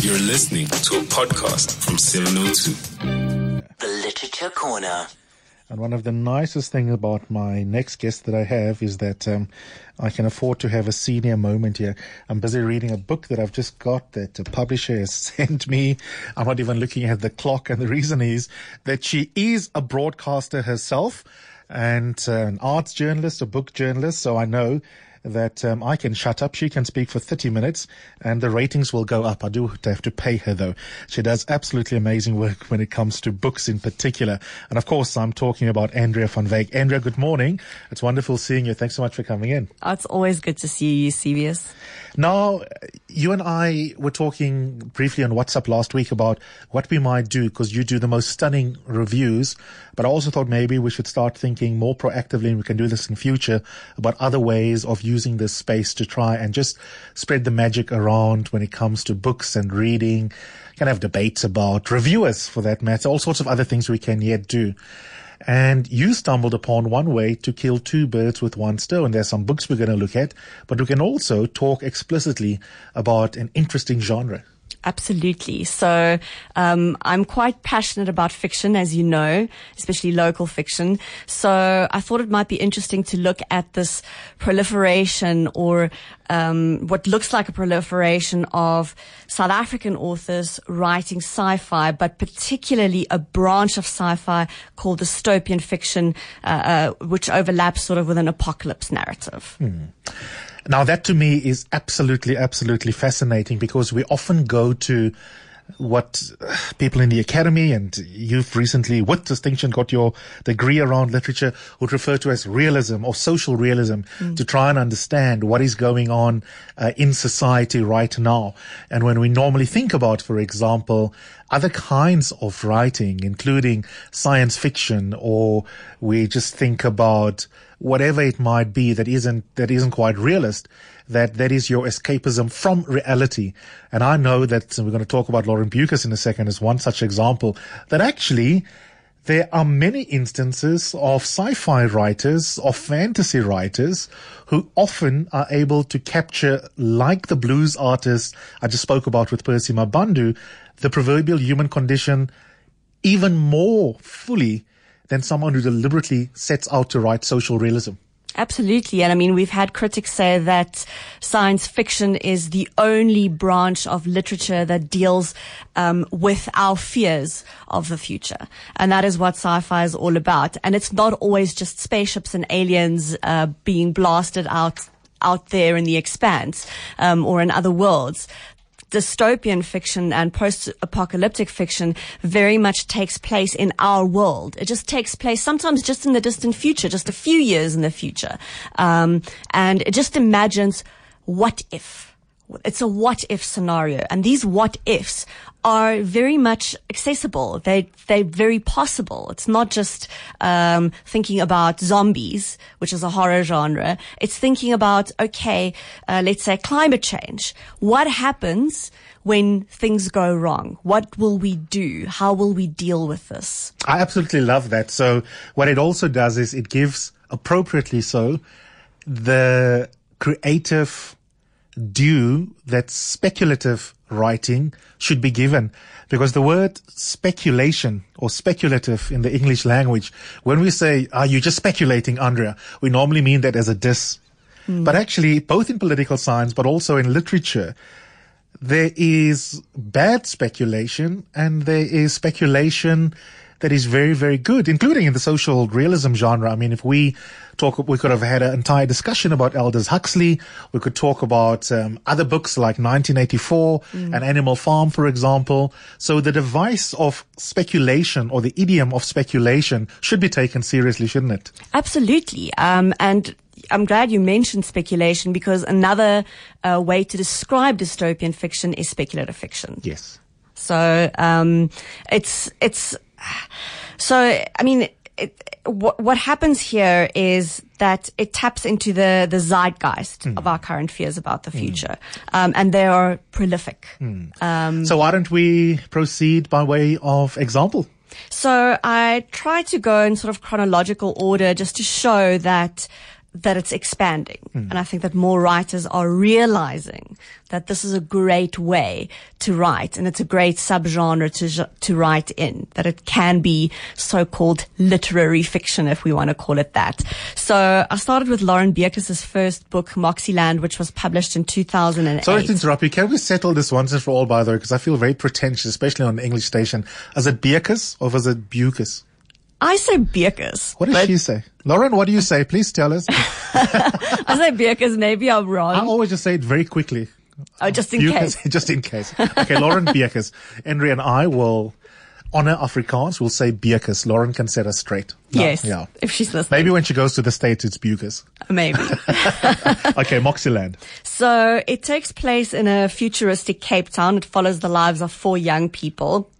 You're listening to a podcast from 702. The Literature Corner. And one of the nicest things about my next guest that I have is that um, I can afford to have a senior moment here. I'm busy reading a book that I've just got that a publisher has sent me. I'm not even looking at the clock. And the reason is that she is a broadcaster herself and uh, an arts journalist, a book journalist. So I know that um, I can shut up. She can speak for 30 minutes and the ratings will go up. I do have to pay her though. She does absolutely amazing work when it comes to books in particular. And of course, I'm talking about Andrea van Wyk. Andrea, good morning. It's wonderful seeing you. Thanks so much for coming in. Oh, it's always good to see you, Eusebius. Now, you and I were talking briefly on WhatsApp last week about what we might do because you do the most stunning reviews. But I also thought maybe we should start thinking more proactively and we can do this in future about other ways of using this space to try and just spread the magic around when it comes to books and reading. Can have debates about reviewers for that matter, all sorts of other things we can yet do. And you stumbled upon one way to kill two birds with one stone. There's some books we're going to look at, but we can also talk explicitly about an interesting genre. Absolutely. So um, I'm quite passionate about fiction, as you know, especially local fiction. So I thought it might be interesting to look at this proliferation or um, what looks like a proliferation of South African authors writing sci-fi, but particularly a branch of sci-fi called dystopian fiction, uh, uh, which overlaps sort of with an apocalypse narrative. Hmm. Now that to me is absolutely, absolutely fascinating because we often go to what people in the academy and you've recently with distinction got your degree around literature would refer to as realism or social realism mm. to try and understand what is going on uh, in society right now. And when we normally think about, for example, other kinds of writing, including science fiction, or we just think about whatever it might be that isn't, that isn't quite realist, that that is your escapism from reality. And I know that we're going to talk about Lauren Beukes in a second as one such example that actually there are many instances of sci-fi writers, of fantasy writers, who often are able to capture, like the blues artist I just spoke about with Percy Mabhandu, the proverbial human condition even more fully than someone who deliberately sets out to write social realism. Absolutely. And I mean, we've had critics say that science fiction is the only branch of literature that deals um, with our fears of the future. And that is what sci-fi is all about. And it's not always just spaceships and aliens uh, being blasted out out there in the expanse um, or in other worlds dystopian fiction and post-apocalyptic fiction very much takes place in our world. It just takes place sometimes just in the distant future, just a few years in the future. Um, and it just imagines what if it's a what if scenario. And these what ifs are very much accessible. They, they're very possible. It's not just, um, thinking about zombies, which is a horror genre. It's thinking about, okay, uh, let's say climate change. What happens when things go wrong? What will we do? How will we deal with this? I absolutely love that. So what it also does is it gives appropriately so the creative due that speculative writing should be given because the word speculation or speculative in the English language, when we say, are you just speculating, Andrea? We normally mean that as a diss. Mm. But actually, both in political science, but also in literature, there is bad speculation and there is speculation that is very, very good, including in the social realism genre. I mean, if we talk, we could have had an entire discussion about Aldous Huxley. We could talk about um, other books like 1984 mm. and Animal Farm, for example. So the device of speculation or the idiom of speculation should be taken seriously, shouldn't it? Absolutely. Um, and I'm glad you mentioned speculation because another uh, way to describe dystopian fiction is speculative fiction. Yes. So um, it's it's so, I mean, it, what, what happens here is that it taps into the, the zeitgeist mm. of our current fears about the hmm. future. Mm. Um, and they are prolific. Mm. Um, so why don't we proceed by way of example? So I try to go in sort of chronological order just to show that that it's expanding. Hmm. And I think that more writers are realizing that this is a great way to write and it's a great subgenre to, to write in, that it can be so-called literary fiction, if we want to call it that. So I started with Lauren Beekes' first book, Moxyland, which was published in 2008. Sorry to interrupt you. Can we settle this once and for all, by the way, because I feel very pretentious, especially on an English station. Is it Beekes or was it Bucas? I say Beekes. What does she say? Lauren, what do you say? Please tell us. I say Beekes. Maybe I'm wrong. I always just say it very quickly. Oh, just in case. just in case. Okay, Lauren Beekes. Henry and I will honor Afrikaans. We'll say Beekes. Lauren can set us straight. No, Yes. Yeah. If she's listening. Maybe when she goes to the States, it's Bucas. Maybe. Okay, Moxyland. So it takes place in a futuristic Cape Town. It follows the lives of four young people.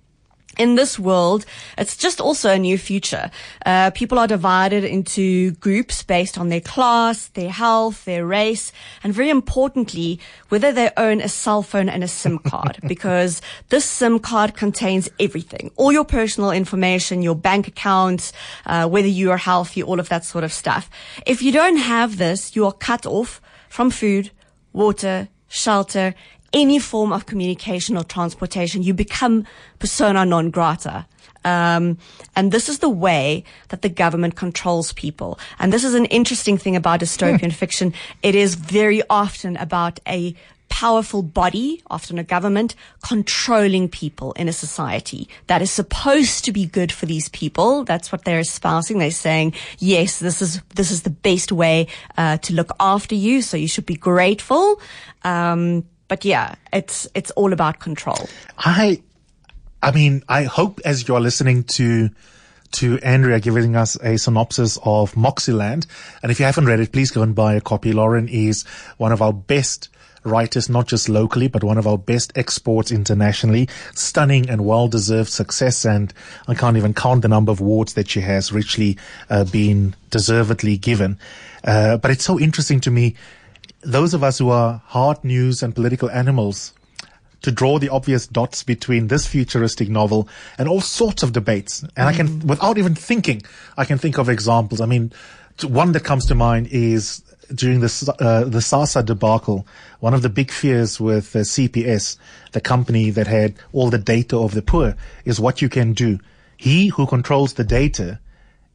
In this world, it's just also a new future. Uh, people are divided into groups based on their class, their health, their race, and very importantly, whether they own a cell phone and a SIM card. because this SIM card contains everything. All your personal information, your bank accounts, uh, whether you are healthy, all of that sort of stuff. If you don't have this, you are cut off from food, water, shelter, any form of communication or transportation, you become persona non grata. Um, and this is the way that the government controls people. And this is an interesting thing about dystopian fiction. It is very often about a powerful body, often a government, controlling people in a society that is supposed to be good for these people. That's what they're espousing. They're saying, yes, this is, this is the best way, uh, to look after you. So you should be grateful. Um, but yeah, it's, it's all about control. I, I mean, I hope as you're listening to, to Andrea giving us a synopsis of Moxyland, and if you haven't read it, please go and buy a copy. Lauren is one of our best writers, not just locally, but one of our best exports internationally. Stunning and well-deserved success, and I can't even count the number of awards that she has richly uh, been deservedly given. Uh, but it's so interesting to me, those of us who are hard news and political animals, to draw the obvious dots between this futuristic novel and all sorts of debates. And I can, without even thinking, I can think of examples. I mean, one that comes to mind is during the uh, the SASSA debacle. One of the big fears with uh, CPS, the company that had all the data of the poor, is what you can do. He who controls the data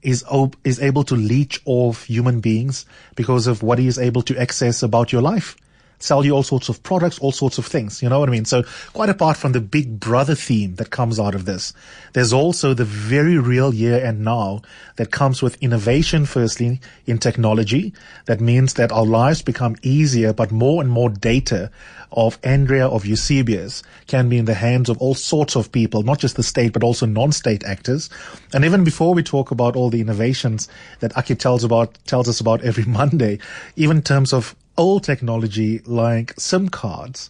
is op- is able to leech off human beings because of what he is able to access about your life. Sell you all sorts of products, all sorts of things. You know what I mean? So quite apart from the big brother theme that comes out of this, there's also the very real year and now that comes with innovation, firstly, in technology. That means that our lives become easier, but more and more data of Andrea, of Eusebius can be in the hands of all sorts of people, not just the state, but also non-state actors. And even before we talk about all the innovations that Aki tells about, tells us about every Monday, even in terms of old technology like SIM cards,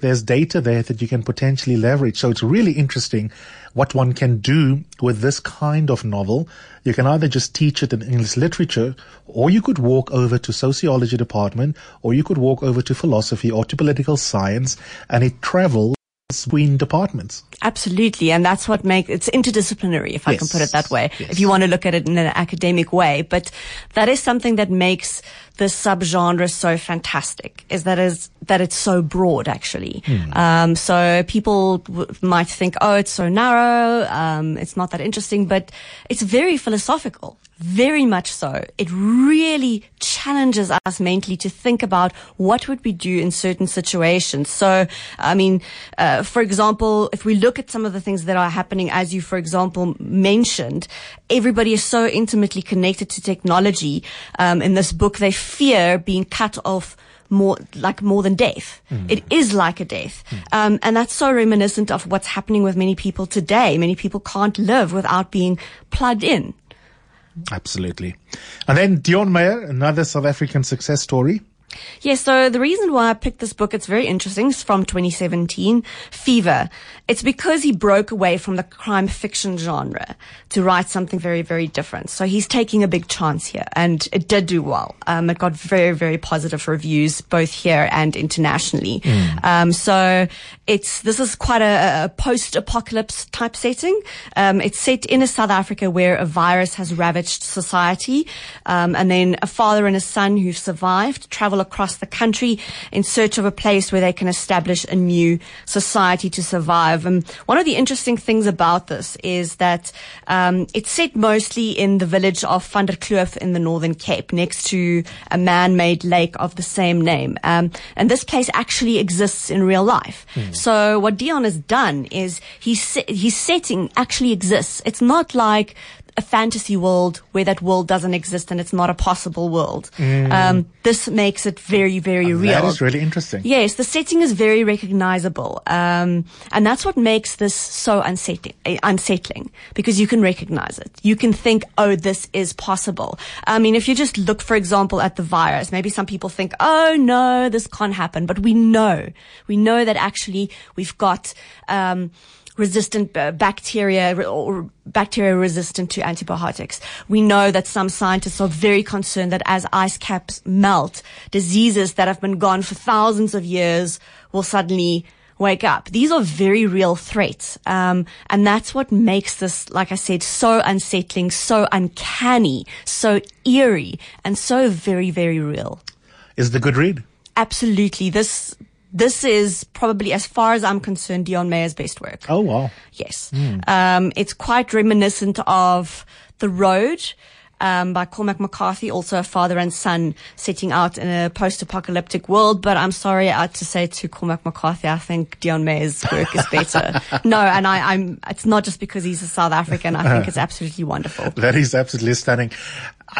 there's data there that you can potentially leverage. So it's really interesting what one can do with this kind of novel. You can either just teach it in English literature, or you could walk over to sociology department, or you could walk over to philosophy or to political science, and it travels between departments. Absolutely. And that's what makes it's interdisciplinary, if I can put it that way, Yes. if you want to look at it in an academic way. But that is something that makes this subgenre is so fantastic is that is that it's so broad actually. Um, so people w- might think, oh, it's so narrow, um, it's not that interesting, but it's very philosophical. Very much so. It really challenges us mentally to think about what would we do in certain situations. So, I mean, uh, for example, if we look at some of the things that are happening, as you, for example, mentioned, everybody is so intimately connected to technology. Um, in this book, they fear being cut off more like more than death. It is like a death. Um, and that's so reminiscent of what's happening with many people today. Many people can't live without being plugged in. Absolutely. And then Deon Meyer, another South African success story. Yeah, so the reason why I picked this book, it's very interesting. It's from 2017, Fever. It's because he broke away from the crime fiction genre to write something very, very different. So he's taking a big chance here and it did do well. Um, it got very, very positive reviews both here and internationally. Mm. Um, so it's, this is quite a, a post-apocalypse type setting. Um, it's set in a South Africa where a virus has ravaged society. Um, and then a father and a son who've survived travel across the country in search of a place where they can establish a new society to survive. And one of the interesting things about this is that um, it's set mostly in the village of Van der Kloof in the Northern Cape, next to a man-made lake of the same name. Um, and this place actually exists in real life. Mm. So what Deon has done is he's his setting actually exists. It's not like a fantasy world where that world doesn't exist and it's not a possible world. Mm. Um, this makes it very, very real. That is really interesting. Yes, the setting is very recognizable. Um, and that's what makes this so unsettling, unsettling because you can recognize it. You can think, oh, this is possible. I mean, if you just look, for example, at the virus, maybe some people think, oh no, this can't happen. But we know, we know that actually we've got, um, resistant uh, bacteria or bacteria resistant to antibiotics. We know that some scientists are very concerned that as ice caps melt, diseases that have been gone for thousands of years will suddenly wake up. These are very real threats. Um, and that's what makes this, like I said, so unsettling, so uncanny, so eerie, and so very, very real. Is the good read? Absolutely. This this is probably, as far as I'm concerned, Deon Meyer's best work. Oh, wow. Yes. Mm. Um, it's quite reminiscent of The Road. Um, by Cormac McCarthy, also a father and son setting out in a post-apocalyptic world. But I'm sorry I had to say to Cormac McCarthy, I think Deon Meyer's work is better. no, and I, am it's not just because he's a South African. I think it's absolutely wonderful. That is absolutely stunning.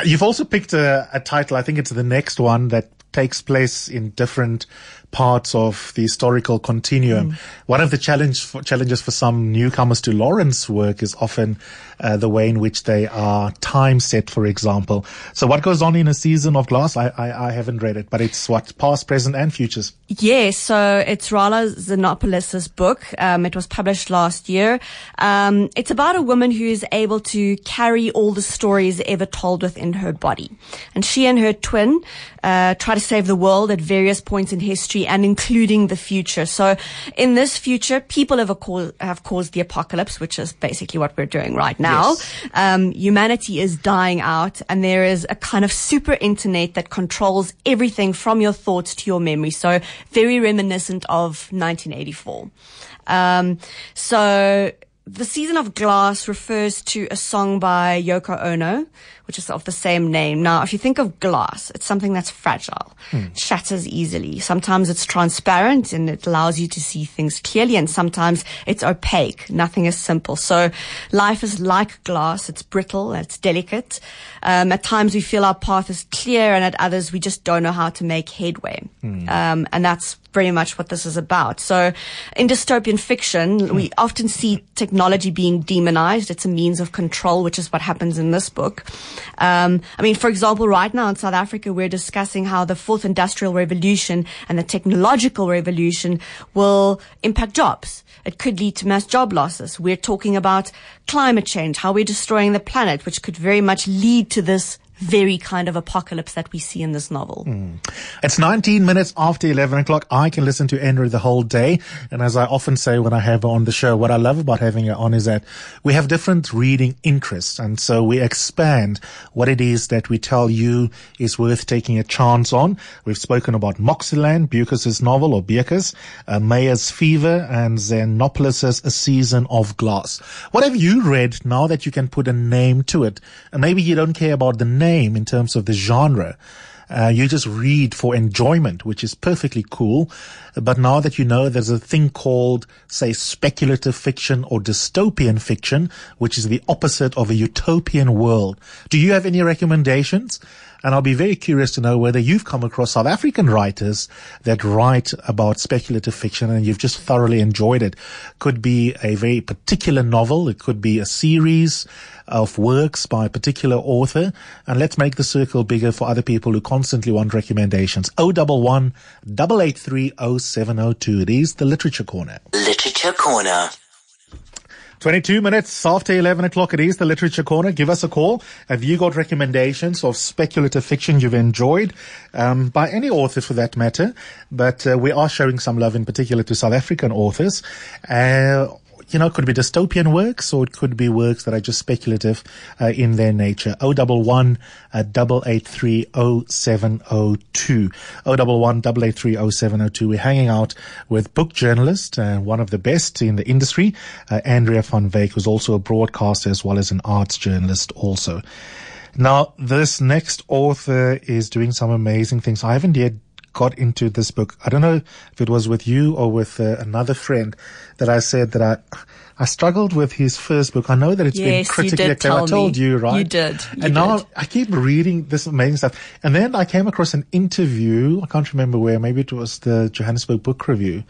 You've also picked a, a title. I think it's the next one that takes place in different parts of the historical continuum. Mm. One of the challenge for, challenges for some newcomers to Lawrence work is often uh, the way in which they are time set, for example. So what goes on in a season of glass? I, I, I haven't read it, but it's what past, present, and futures. Yes, so it's Rahla Xenopoulos' book. Um, it was published last year. Um, it's about a woman who is able to carry all the stories ever told within her body, and she and her twin uh, try to save the world at various points in history and including the future. So in this future, people have, co- have caused the apocalypse, which is basically what we're doing right now. Yes. Um, humanity is dying out and there is a kind of super internet that controls everything from your thoughts to your memory. So very reminiscent of 1984. Um, so the season of glass refers to a song by Yoko Ono, which is of the same name. Now, if you think of glass, it's something that's fragile, mm. shatters easily. Sometimes it's transparent and it allows you to see things clearly, and sometimes it's opaque. Nothing is simple. So life is like glass. It's brittle, it's delicate. Um, at times we feel our path is clear, and at others we just don't know how to make headway. Mm. Um, and that's very much what this is about. So in dystopian fiction, we often see technology being demonized. It's a means of control, which is what happens in this book. Um, I mean, for example, right now in South Africa, we're discussing how the fourth industrial revolution and the technological revolution will impact jobs. It could lead to mass job losses. We're talking about climate change, how we're destroying the planet, which could very much lead to this very kind of apocalypse that we see in this novel. Mm. It's 19 minutes after 11 o'clock. I can listen to Andrea the whole day. And as I often say when I have her on the show, what I love about having her on is that we have different reading interests. And so we expand what it is that we tell you is worth taking a chance on. We've spoken about Moxyland, Beukes' novel or Beukes, uh, Meyer's Fever and Xenopoulos' A Season of Glass. What have you read now that you can put a name to it? And maybe you don't care about the name name in terms of the genre. Uh, you just read for enjoyment, which is perfectly cool. But now that you know there's a thing called, say, speculative fiction or dystopian fiction, which is the opposite of a utopian world. Do you have any recommendations? And I'll be very curious to know whether you've come across South African writers that write about speculative fiction and you've just thoroughly enjoyed it. Could be a very particular novel. It could be a series of works by a particular author. And let's make the circle bigger for other people who constantly want recommendations. 011 883 0702. It is the Literature Corner. Literature Corner. 22 minutes after 11 o'clock. It is the Literature Corner. Give us a call. Have you got recommendations of speculative fiction you've enjoyed um, by any author for that matter? But uh, we are showing some love in particular to South African authors. Uh, you know, it could be dystopian works or it could be works that are just speculative uh, in their nature. 011 uh, 883 0702. 011 883 0702. We're hanging out with book journalist, uh, one of the best in the industry, uh, Andrea van Wyk, who's also a broadcaster as well as an arts journalist also. Now, this next author is doing some amazing things. I haven't yet got into this book. I don't know if it was with you or with uh, another friend that I said that I I struggled with his first book. I know that it's yes, been critically acclaimed. I told me. you, right? You did. You and now. I keep reading this amazing stuff. And then I came across an interview. I can't remember where. Maybe it was the Johannesburg Book Review.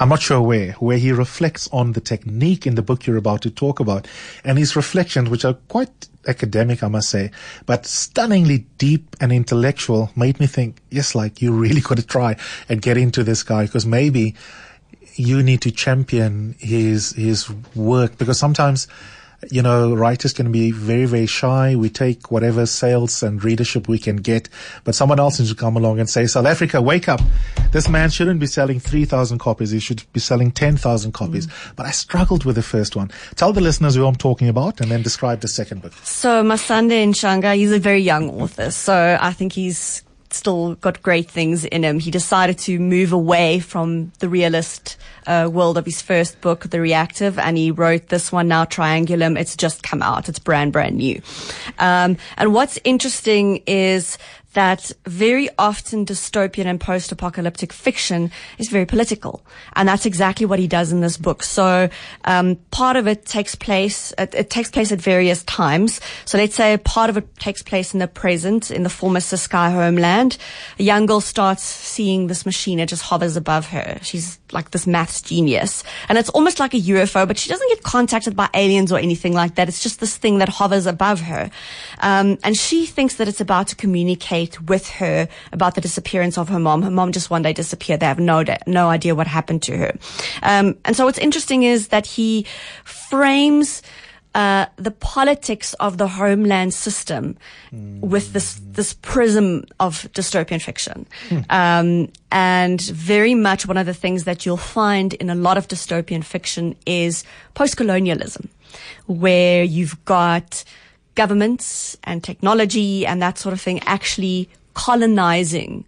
I'm not sure where, where he reflects on the technique in the book you're about to talk about. And his reflections, which are quite academic, I must say, but stunningly deep and intellectual, made me think, yes, like you really got to try and get into this guy because maybe you need to champion his, his work because sometimes, you know, writers can be very, very shy. We take whatever sales and readership we can get, but someone else needs to come along and say, South Africa, wake up. This man shouldn't be selling 3,000 copies. He should be selling 10,000 copies. Mm. But I struggled with the first one. Tell the listeners who I'm talking about and then describe the second book. So Masande Ntshanga, he's a very young author, so I think he's still got great things in him. He decided to move away from the realist uh, world of his first book, The Reactive, and he wrote this one now, Triangulum. It's just come out. It's brand, brand new. Um, and what's interesting is that very often dystopian and post-apocalyptic fiction is very political, and that's exactly what he does in this book. So um, part of it takes place it, it, takes place at various times. So let's say part of it takes place in the present, in the former Ciskei homeland. A young girl starts seeing this machine; it just hovers above her. She's like this maths genius, and it's almost like a UFO, but she doesn't get contacted by aliens or anything like that. It's just this thing that hovers above her, um, and she thinks that it's about to communicate with her about the disappearance of her mom. Her mom just one day disappeared. They have no no idea what happened to her. Um, and so what's interesting is that he frames uh, the politics of the homeland system mm. with this this prism of dystopian fiction, mm. um, and very much one of the things that you'll find in a lot of dystopian fiction is post-colonialism, where you've got governments and technology and that sort of thing actually colonizing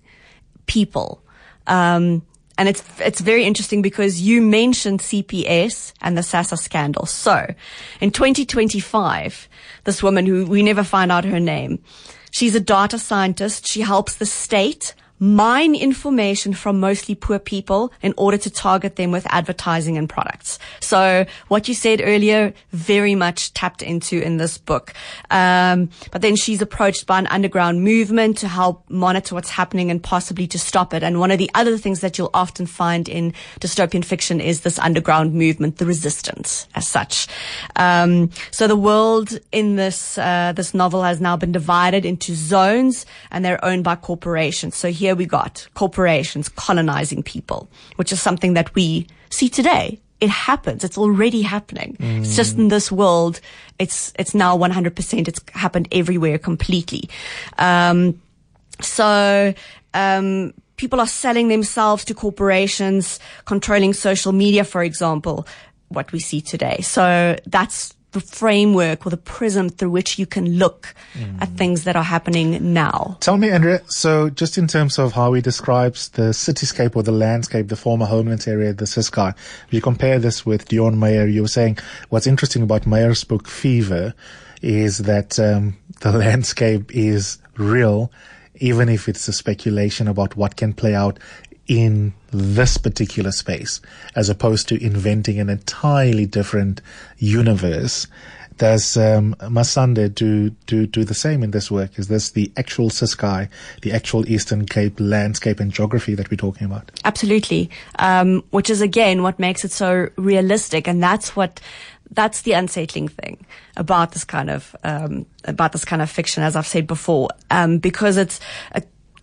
people. Um, and it's it's very interesting because you mentioned CPS and the SASSA scandal. So, in 2025, this woman who we never find out her name, she's a data scientist. She helps the state mine information from mostly poor people in order to target them with advertising and products. So what you said earlier, very much tapped into in this book. Um, but then she's approached by an underground movement to help monitor what's happening and possibly to stop it. And one of the other things that you'll often find in dystopian fiction is this underground movement, the resistance as such. Um, so the world in this, uh, this novel has now been divided into zones and they're owned by corporations. So here we got corporations colonizing people, which is something that we see today. It happens. It's already happening. Mm. It's just in this world. It's, it's now 100%. It's happened everywhere completely. Um, so, um, people are selling themselves to corporations, controlling social media, for example, what we see today. So that's the framework or the prism through which you can look mm. at things that are happening now. Tell me, Andrea, so just in terms of how he describes the cityscape or the landscape, the former homeland area, the Ciskei, if you compare this with Deon Meyer, you were saying what's interesting about Meyer's book Fever is that um, the landscape is real, even if it's a speculation about what can play out in this particular space as opposed to inventing an entirely different universe Does um, Masande do, do do the same in this work? Is this the actual Ciskei, the actual Eastern Cape landscape and geography that we're talking about? Absolutely. Um, which is again what makes it so realistic, and that's what that's the unsettling thing about this kind of um, about this kind of fiction, as I've said before, um, because it's a,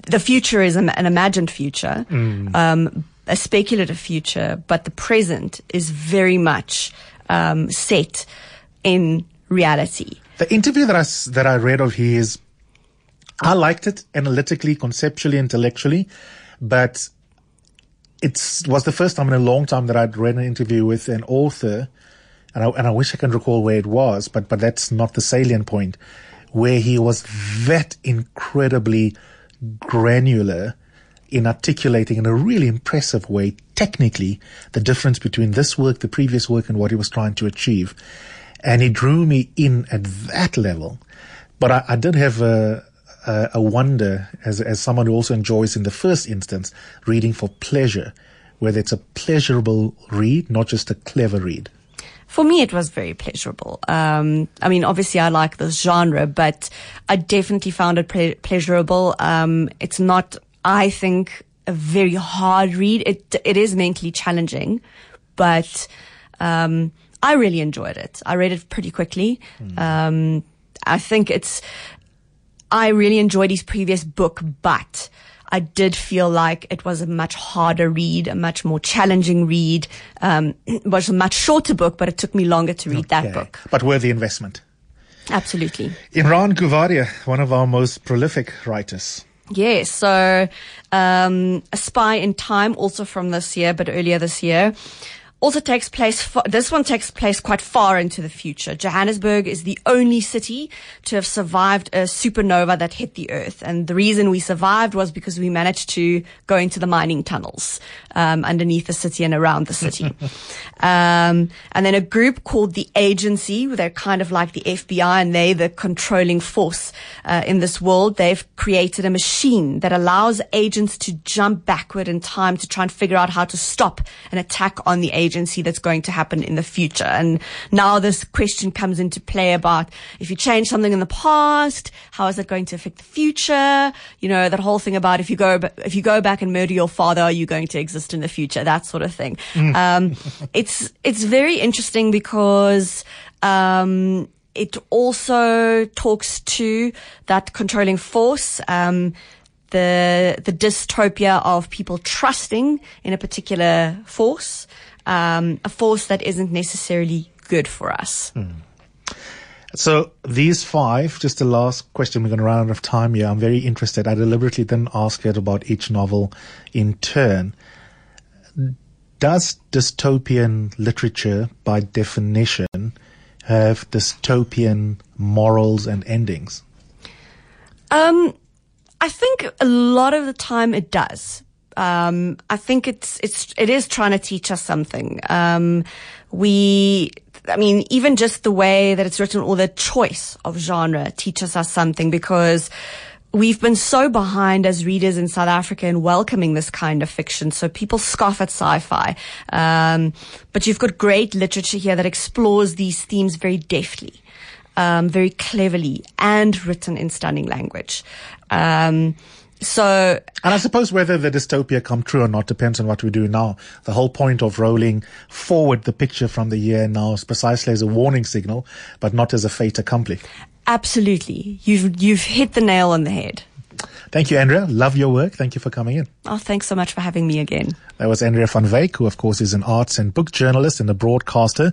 the future is an imagined future, um, a speculative future, but the present is very much um, set in reality. The interview that I s- that I read of his, I liked it analytically, conceptually, intellectually, but it was the first time in a long time that I'd read an interview with an author, and I, and I wish I can recall where it was, but but that's not the salient point, where he was that incredibly granular in articulating in a really impressive way, technically, the difference between this work, the previous work, and what he was trying to achieve. And he drew me in at that level. But I, I did have a, a, a wonder, as, as someone who also enjoys, in the first instance, reading for pleasure, whether it's a pleasurable read, not just a clever read. For me, it was very pleasurable. Um, I mean, obviously, I like this genre, but I definitely found it ple- pleasurable. Um, it's not, I think, a very hard read. It it is mentally challenging, but um, I really enjoyed it. I read it pretty quickly. Um, I think it's. I really enjoyed his previous book, but I did feel like it was a much harder read, a much more challenging read. Um, it was a much shorter book, but it took me longer to read that book. But worthy investment. Absolutely. Imraan Coovadia, one of our most prolific writers. Yes. So, um, A Spy in Time, also from this year, but earlier this year. Also takes place, fa- this one takes place quite far into the future. Johannesburg is the only city to have survived a supernova that hit the earth. And the reason we survived was because we managed to go into the mining tunnels, um, underneath the city and around the city. um, and then a group called the Agency, they're kind of like the FBI and they're the controlling force, uh, in this world. They've created a machine that allows agents to jump backward in time to try and figure out how to stop an attack on the agency that's going to happen in the future. And now this question comes into play about if you change something in the past, how is that going to affect the future? You know, that whole thing about if you go, if you go back and murder your father, are you going to exist in the future? That sort of thing. Um, it's, it's very interesting because, um, it also talks to that controlling force, um, the the dystopia of people trusting in a particular force, um, a force that isn't necessarily good for us. So these five, just the last question, we're going to run out of time here. I'm very interested. I deliberately didn't ask it about each novel in turn. Does dystopian literature, by definition, have dystopian morals and endings? Um, I think a lot of the time it does. Um, I think it's it's it is trying to teach us something. Um, we, I mean, even just the way that it's written or the choice of genre teaches us something because we've been so behind as readers in South Africa in welcoming this kind of fiction. So people scoff at sci-fi, um, but you've got great literature here that explores these themes very deftly um, very cleverly and written in stunning language. Um, so And I suppose whether the dystopia come true or not depends on what we do now. The whole point of rolling forward the picture from the year now is precisely as a warning signal, but not as a fait accompli. absolutely, you've you've hit the nail on the head. Thank you, Andrea. Love your work. Thank you for coming in. Oh, thanks so much for having me again. That was Andrea van Wyk, who of course is an arts and book journalist and a broadcaster.